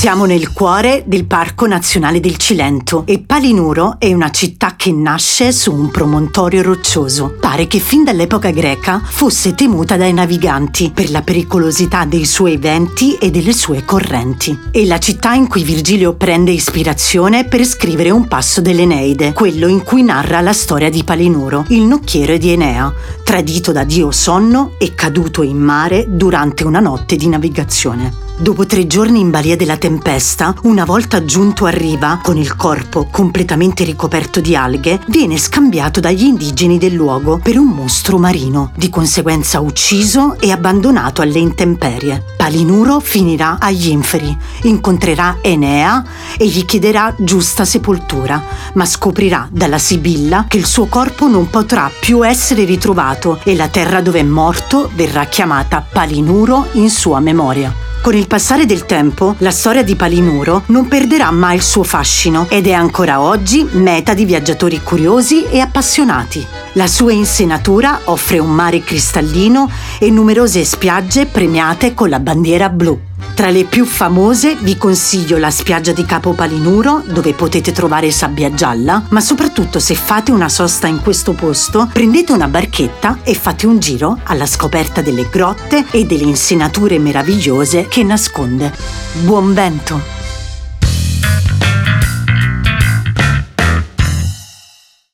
Siamo nel cuore del Parco Nazionale del Cilento e Palinuro è una città che nasce su un promontorio roccioso. Pare che fin dall'epoca greca fosse temuta dai naviganti per la pericolosità dei suoi venti e delle sue correnti. È la città in cui Virgilio prende ispirazione per scrivere un passo dell'Eneide, quello in cui narra la storia di Palinuro, il nocchiero di Enea, tradito da Dio sonno e caduto in mare durante una notte di navigazione. Dopo tre giorni in balia della tempesta, una volta giunto a riva, con il corpo completamente ricoperto di alghe, viene scambiato dagli indigeni del luogo per un mostro marino, di conseguenza ucciso e abbandonato alle intemperie. Palinuro finirà agli inferi, incontrerà Enea e gli chiederà giusta sepoltura, ma scoprirà dalla Sibilla che il suo corpo non potrà più essere ritrovato e la terra dove è morto verrà chiamata Palinuro in sua memoria. Con il passare del tempo, la storia di Palinuro non perderà mai il suo fascino ed è ancora oggi meta di viaggiatori curiosi e appassionati. La sua insenatura offre un mare cristallino e numerose spiagge premiate con la bandiera blu. Tra le più famose vi consiglio la spiaggia di Capo Palinuro, dove potete trovare sabbia gialla, ma soprattutto se fate una sosta in questo posto, prendete una barchetta e fate un giro alla scoperta delle grotte e delle insenature meravigliose che nasconde. Buon vento!